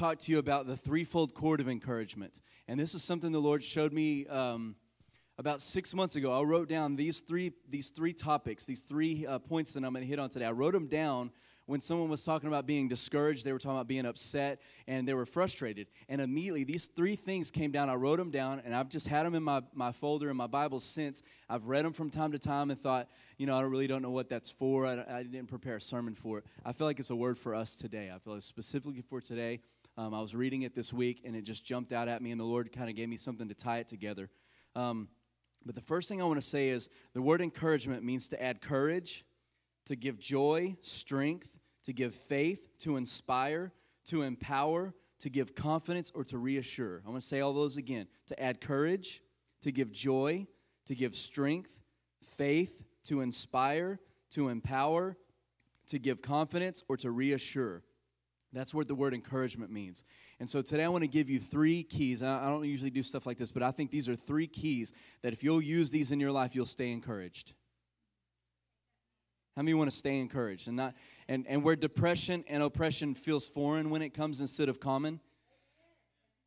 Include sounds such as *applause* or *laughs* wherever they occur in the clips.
talk to you about the threefold cord of encouragement. And this is something the Lord showed me um, about six months ago. I wrote down these three, these three topics, these three uh, points that I'm going to hit on today. I wrote them down when someone was talking about being discouraged, they were talking about being upset, and they were frustrated. And immediately, these three things came down. I wrote them down, and I've just had them in my, my folder in my Bible since. I've read them from time to time and thought, you know, I really don't know what that's for. I, I didn't prepare a sermon for it. I feel like it's a word for us today. I feel like specifically for today. Um, I was reading it this week, and it just jumped out at me, and the Lord kind of gave me something to tie it together. Um, but the first thing I want to say is the word encouragement means to add courage, to give joy, strength, to give faith, to inspire, to empower, to give confidence, or to reassure. I'm going to say all those again to add courage, to give joy, to give strength, faith, to inspire, to empower, to give confidence, or to reassure. That's what the word encouragement means. And so today I want to give you three keys. I don't usually do stuff like this, but I think these are three keys that if you'll use these in your life, you'll stay encouraged. How many want to stay encouraged and not and, and where depression and oppression feels foreign when it comes instead of common?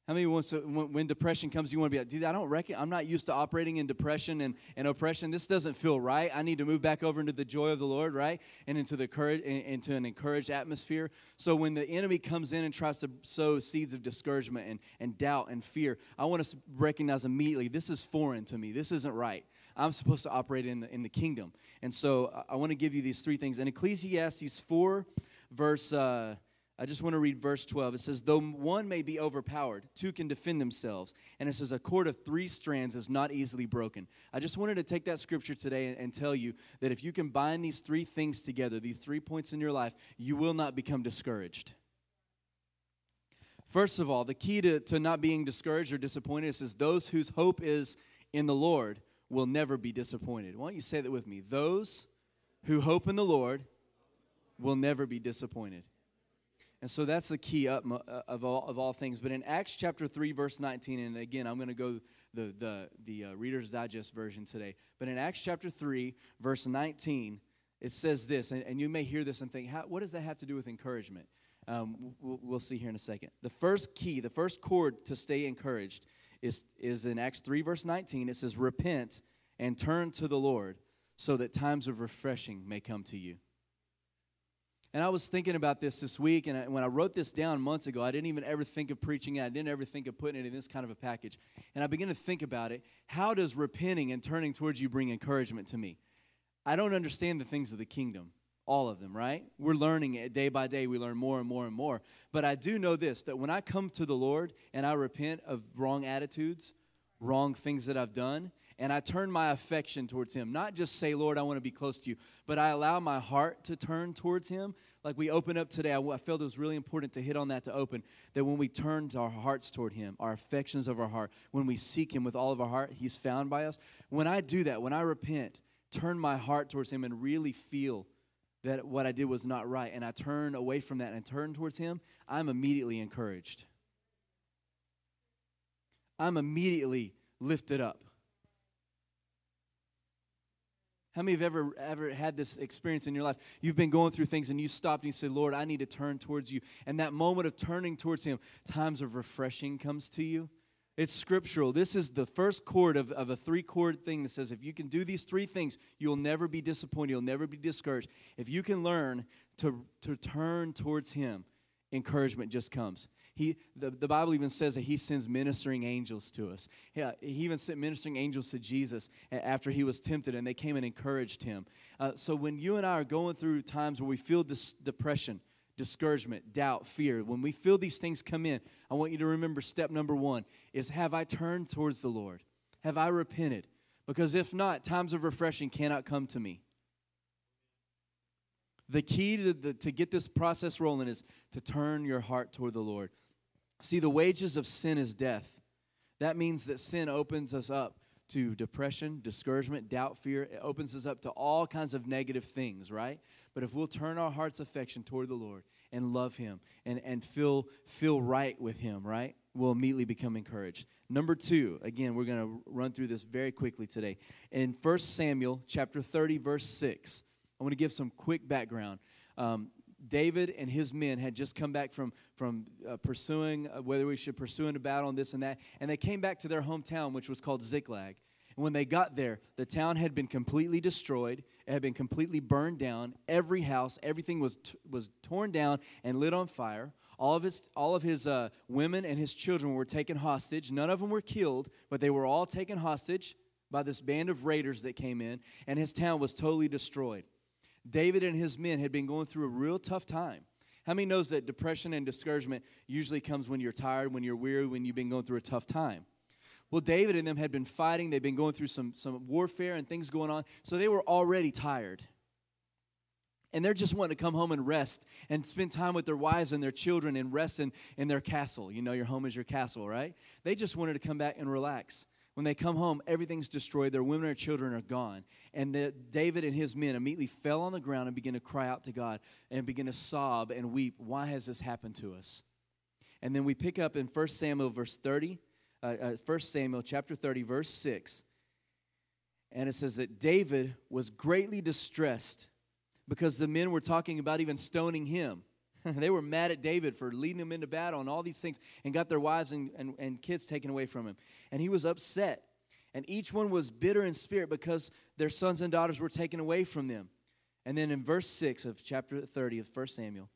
How many wants to, when, depression comes, you want to be like, dude, I don't reckon, I'm not used to operating in depression and, and oppression. This doesn't feel right. I need to move back over into the joy of the Lord, right? And into the courage, into an encouraged atmosphere. So when the enemy comes in and tries to sow seeds of discouragement and, and doubt and fear, I want to recognize immediately, this is foreign to me. This isn't right. I'm supposed to operate in the, in the kingdom. And so I want to give you these three things. In Ecclesiastes 4, verse, uh, I just want to read verse 12. It says, Though one may be overpowered, two can defend themselves. And it says, A cord of three strands is not easily broken. I just wanted to take that scripture today and, tell you that if you can bind these three things together, these three points in your life, you will not become discouraged. First of all, the key to, to not being discouraged or disappointed is says, Those whose hope is in the Lord will never be disappointed. Why don't you say that with me? Those who hope in the Lord will never be disappointed. And so that's the key up uh, of all, of all things. But in Acts chapter 3, verse 19, and again, I'm going to go the, the, the uh, Reader's Digest version today. But in Acts chapter 3, verse 19, it says this, and, and you may hear this and think, what does that have to do with encouragement? Um, we'll, we'll see here in a second. The first key, the first cord to stay encouraged is, is in Acts 3, verse 19. It says, Repent and turn to the Lord so that times of refreshing may come to you. And I was thinking about this this week, and I, when I wrote this down months ago, I didn't even ever think of preaching it. I didn't ever think of putting it in this kind of a package. And I began to think about it. How does repenting and turning towards you bring encouragement to me? I don't understand the things of the kingdom all of them, right? We're learning it day by day. We learn more and more and more. But I do know this that when I come to the Lord and I repent of wrong attitudes, wrong things that I've done, and I turn my affection towards Him, not just say, Lord, I want to be close to you, but I allow my heart to turn towards Him. Like we open up today, I felt it was really important to hit on that to open that when we turn our hearts toward Him, our affections of our heart, when we seek Him with all of our heart, He's found by us. When I do that, when I repent, turn my heart towards Him and really feel that what I did was not right, and I turn away from that and turn towards Him, I'm immediately encouraged. I'm immediately lifted up. How many have ever ever had this experience in your life? You've been going through things and you stopped and you said, Lord, I need to turn towards you. And that moment of turning towards Him, times of refreshing comes to you. It's scriptural. This is the first cord of, of a three cord thing that says if you can do these three things, you'll never be disappointed. You'll never be discouraged. If you can learn to, to turn towards Him, encouragement just comes. He, the, the Bible even says that He sends ministering angels to us. Yeah, he even sent ministering angels to Jesus after He was tempted, and they came and encouraged Him. Uh, so when you and I are going through times where we feel dis- depression, discouragement, doubt, fear, when we feel these things come in, I want you to remember step number one is have I turned towards the Lord? Have I repented? Because if not, times of refreshing cannot come to me. The key to, the, to get this process rolling is to turn your heart toward the Lord. See, the wages of sin is death. That means that sin opens us up to depression, discouragement, doubt, fear. It opens us up to all kinds of negative things, right? But if we'll turn our heart's affection toward the Lord and love Him and, and feel, feel right with Him, right? We'll immediately become encouraged. Number two, again, we're going to run through this very quickly today. In 1 Samuel chapter 30, verse 6, I want to give some quick background. Um, David and his men had just come back from, from uh, pursuing uh, whether we should pursue in a battle and this and that, and they came back to their hometown, which was called Ziklag. And when they got there, the town had been completely destroyed. It had been completely burned down. Every house, everything was, t- was torn down and lit on fire. All of his, all of his uh, women and his children were taken hostage. None of them were killed, but they were all taken hostage by this band of raiders that came in, and his town was totally destroyed. David and his men had been going through a real tough time. How many knows that depression and discouragement usually comes when you're tired, when you're weary, when you've been going through a tough time? Well, David and them had been fighting. They've been going through some, some warfare and things going on. So they were already tired. And they're just wanting to come home and rest and spend time with their wives and their children and rest in, in their castle. You know, your home is your castle, right? They just wanted to come back and relax. When they come home, everything's destroyed. Their women and children are gone. And the, David and his men immediately fell on the ground and began to cry out to God and begin to sob and weep. Why has this happened to us? And then we pick up in 1 Samuel, verse 30, uh, uh, 1 Samuel chapter 30, verse 6. And it says that David was greatly distressed because the men were talking about even stoning him. *laughs* they were mad at David for leading them into battle and all these things and got their wives and, and, and kids taken away from him. And he was upset. And each one was bitter in spirit because their sons and daughters were taken away from them. And then in verse 6 of chapter 30 of 1 Samuel,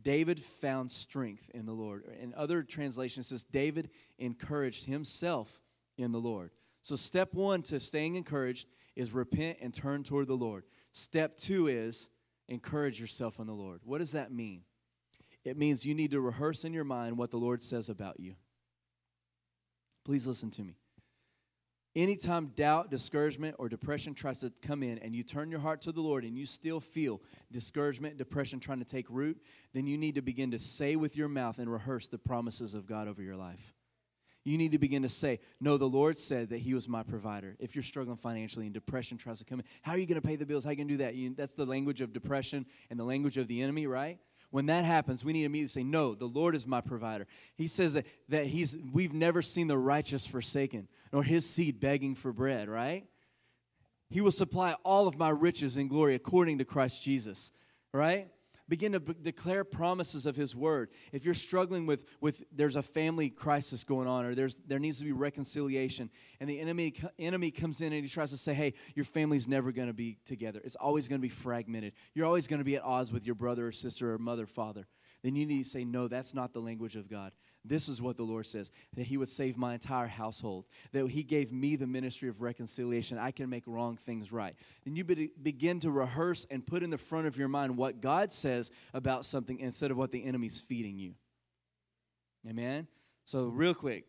David found strength in the Lord. In other translations, says David encouraged himself in the Lord. So, step one to staying encouraged is repent and turn toward the Lord. Step two is encourage yourself in the Lord. What does that mean? It means you need to rehearse in your mind what the Lord says about you. Please listen to me. Anytime doubt, discouragement, or depression tries to come in and you turn your heart to the Lord and you still feel discouragement, depression trying to take root, then you need to begin to say with your mouth and rehearse the promises of God over your life. You need to begin to say, No, the Lord said that He was my provider. If you're struggling financially and depression tries to come in, how are you going to pay the bills? How are you going to do that? You, that's the language of depression and the language of the enemy, right? When that happens, we need to immediately say, No, the Lord is my provider. He says that, that he's, we've never seen the righteous forsaken, nor his seed begging for bread, right? He will supply all of my riches and glory according to Christ Jesus, right? Begin to b- declare promises of his word. If you're struggling with, with there's a family crisis going on or there's there needs to be reconciliation and the enemy enemy comes in and he tries to say hey your family's never going to be together. It's always going to be fragmented. You're always going to be at odds with your brother or sister or mother father then you need to say no that's not the language of god this is what the Lord says that He would save my entire household, that He gave me the ministry of reconciliation. I can make wrong things right. Then you be- begin to rehearse and put in the front of your mind what God says about something instead of what the enemy's feeding you. Amen? So, real quick,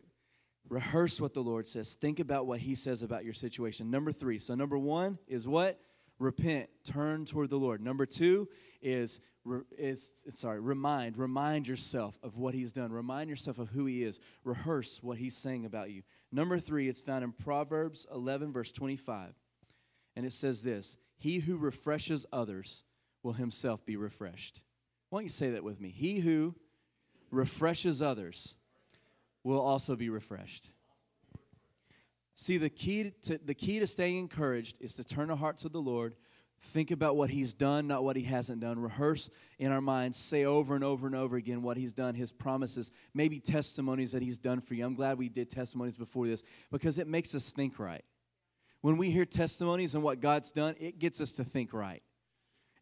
rehearse what the Lord says. Think about what He says about your situation. Number three. So, number one is what? repent, turn toward the Lord. Number two is, is sorry, remind, remind yourself of what he's done. Remind yourself of who he is. Rehearse what he's saying about you. Number three, it's found in Proverbs 11, verse 25. And it says this He who refreshes others will himself be refreshed. Why don't you say that with me? He who refreshes others will also be refreshed. See, the key to, the key to staying encouraged is to turn our heart to the Lord, think about what He's done, not what He hasn't done. Rehearse in our minds, say over and over and over again what He's done, His promises, maybe testimonies that He's done for you. I'm glad we did testimonies before this because it makes us think right. When we hear testimonies and what God's done, it gets us to think right.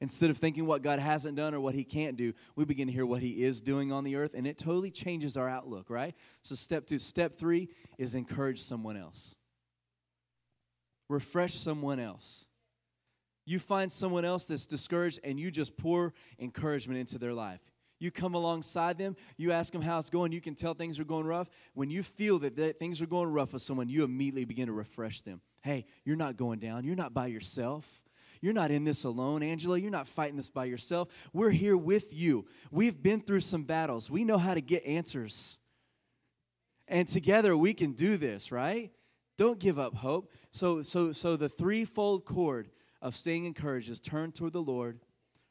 Instead of thinking what God hasn't done or what He can't do, we begin to hear what He is doing on the earth, and it totally changes our outlook, right? So, step two. Step three is encourage someone else refresh someone else. You find someone else that's discouraged and you just pour encouragement into their life. You come alongside them, you ask them how it's going, you can tell things are going rough. When you feel that, that things are going rough with someone, you immediately begin to refresh them. Hey, you're not going down, you're not by yourself. You're not in this alone, Angela. You're not fighting this by yourself. We're here with you. We've been through some battles. We know how to get answers. And together we can do this, right? Don't give up hope. So, so, so the threefold cord of staying encouraged is turn toward the Lord,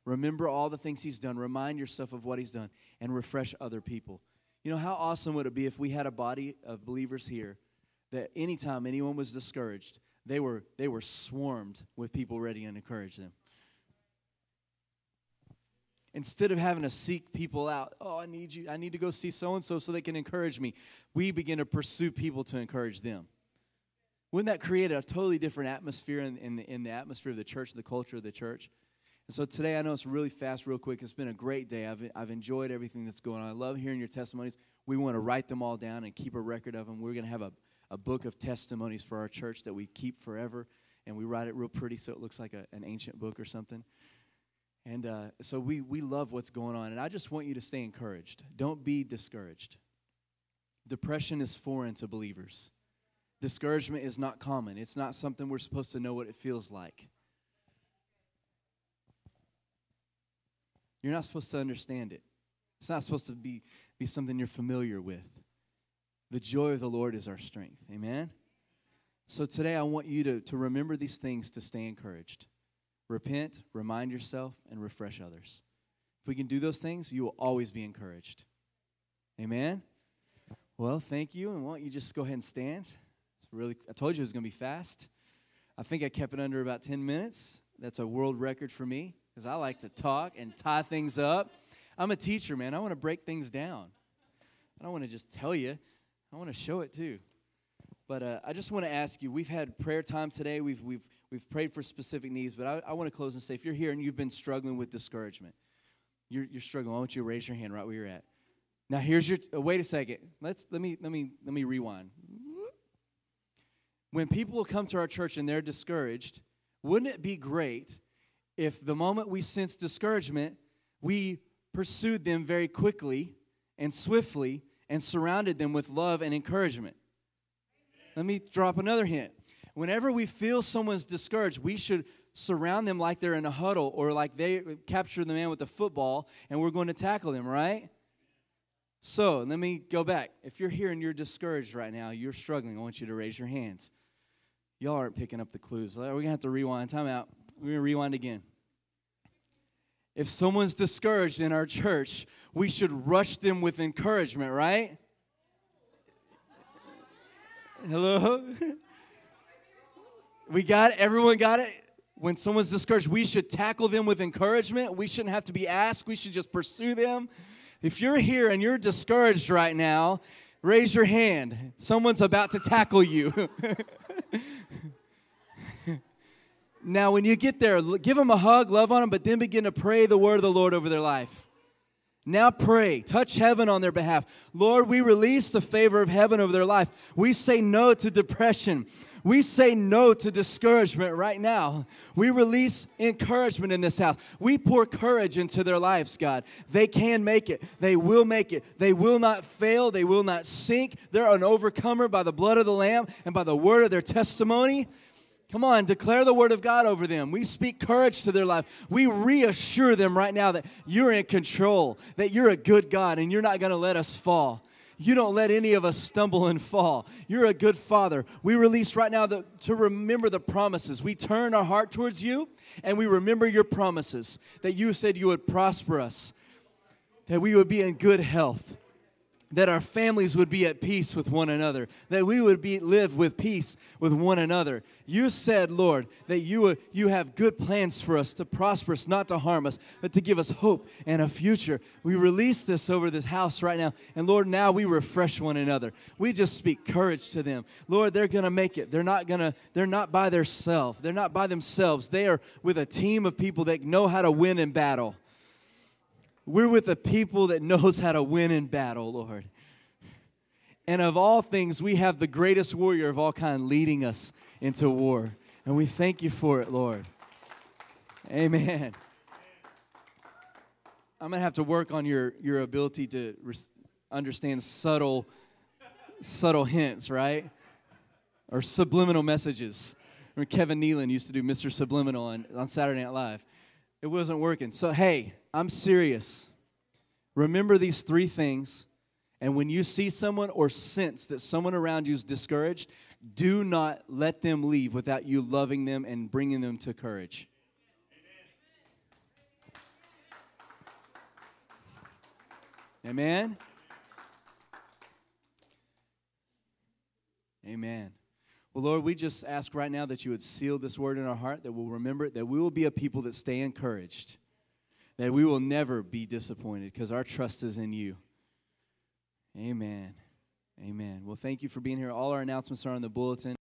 remember all the things He's done, remind yourself of what He's done, and refresh other people. You know, how awesome would it be if we had a body of believers here that anytime anyone was discouraged, they were, they were swarmed with people ready to encourage them. instead of having to seek people out, oh, I need you, I need to go see so and so so they can encourage me, we begin to pursue people to encourage them. Wouldn't that create a totally different atmosphere in, in, the, in the atmosphere of the church, the culture of the church? And so today, I know it's really fast, real quick. It's been a great day. I've, I've enjoyed everything that's going on. I love hearing your testimonies. We want to write them all down and keep a record of them. We're going to have a, a book of testimonies for our church that we keep forever, and we write it real pretty so it looks like a, an ancient book or something. And uh, so we, we love what's going on. And I just want you to stay encouraged. Don't be discouraged. Depression is foreign to believers. Discouragement is not common, it's not something we're supposed to know what it feels like. You're not supposed to understand it. It's not supposed to be, be something you're familiar with. The joy of the Lord is our strength. Amen? So today I want you to, to remember these things to stay encouraged. Repent, remind yourself, and refresh others. If we can do those things, you will always be encouraged. Amen? Well, thank you. And why don't you just go ahead and stand? It's really, I told you it was going to be fast. I think I kept it under about 10 minutes. That's a world record for me because I like to talk and tie things up. I'm a teacher, man. I want to break things down. I don't want to just tell you, I want to show it too. But uh, I just want to ask you we've had prayer time today, we've, we've, we've prayed for specific needs, but I, I want to close and say if you're here and you've been struggling with discouragement, you're, you're struggling, I want you to raise your hand right where you're at. Now here's your uh, wait a second. Let's let me let me let me rewind when people come to our church and they're discouraged, wouldn't it be great if the moment we sense discouragement, we pursued them very quickly and swiftly and surrounded them with love and encouragement? Let me drop another hint. Whenever we feel someone's discouraged, we should surround them like they're in a huddle or like they capture the man with the football and we're going to tackle them, right? So let me go back. If you're here and you're discouraged right now, you're struggling, I want you to raise your hands. Y'all aren't picking up the clues. We're going to have to rewind. Time out. We're going to rewind again. If someone's discouraged in our church, we should rush them with encouragement, right? Hello? *laughs* we got it? Everyone got it? When someone's discouraged, we should tackle them with encouragement. We shouldn't have to be asked, we should just pursue them. If you're here and you're discouraged right now, raise your hand. Someone's about to tackle you. *laughs* *laughs* now, when you get there, give them a hug, love on them, but then begin to pray the word of the Lord over their life. Now pray, touch heaven on their behalf. Lord, we release the favor of heaven over their life. We say no to depression. We say no to discouragement right now. We release encouragement in this house. We pour courage into their lives, God. They can make it. They will make it. They will not fail. They will not sink. They're an overcomer by the blood of the Lamb and by the word of their testimony. Come on, declare the word of God over them. We speak courage to their life. We reassure them right now that you're in control, that you're a good God, and you're not going to let us fall. You don't let any of us stumble and fall. You're a good father. We release right now the, to remember the promises. We turn our heart towards you and we remember your promises that you said you would prosper us, that we would be in good health that our families would be at peace with one another, that we would be live with peace with one another. You said, Lord, that you uh, you have good plans for us to prosper us, not to harm us, but to give us hope and a future. We release this over this house right now, and Lord, now we refresh one another. We just speak courage to them. Lord, they're going to make it. They're not going to they're not by themselves. They're not by themselves. They are with a team of people that know how to win in battle. We're with a people that knows how to win in battle, Lord. And of all things, we have the greatest warrior of all kind leading us into war. And we thank you for it, Lord. Amen. I'm going to have to work on your, your ability to res- understand subtle subtle hints, right? Or subliminal messages. Remember Kevin Nealon used to do Mr. Subliminal on, on Saturday Night Live. It wasn't working. So, hey, I'm serious. Remember these three things. And when you see someone or sense that someone around you is discouraged, do not let them leave without you loving them and bringing them to courage. Amen. Amen. Well, Lord, we just ask right now that you would seal this word in our heart, that we'll remember it, that we will be a people that stay encouraged, that we will never be disappointed because our trust is in you. Amen. Amen. Well, thank you for being here. All our announcements are on the bulletin.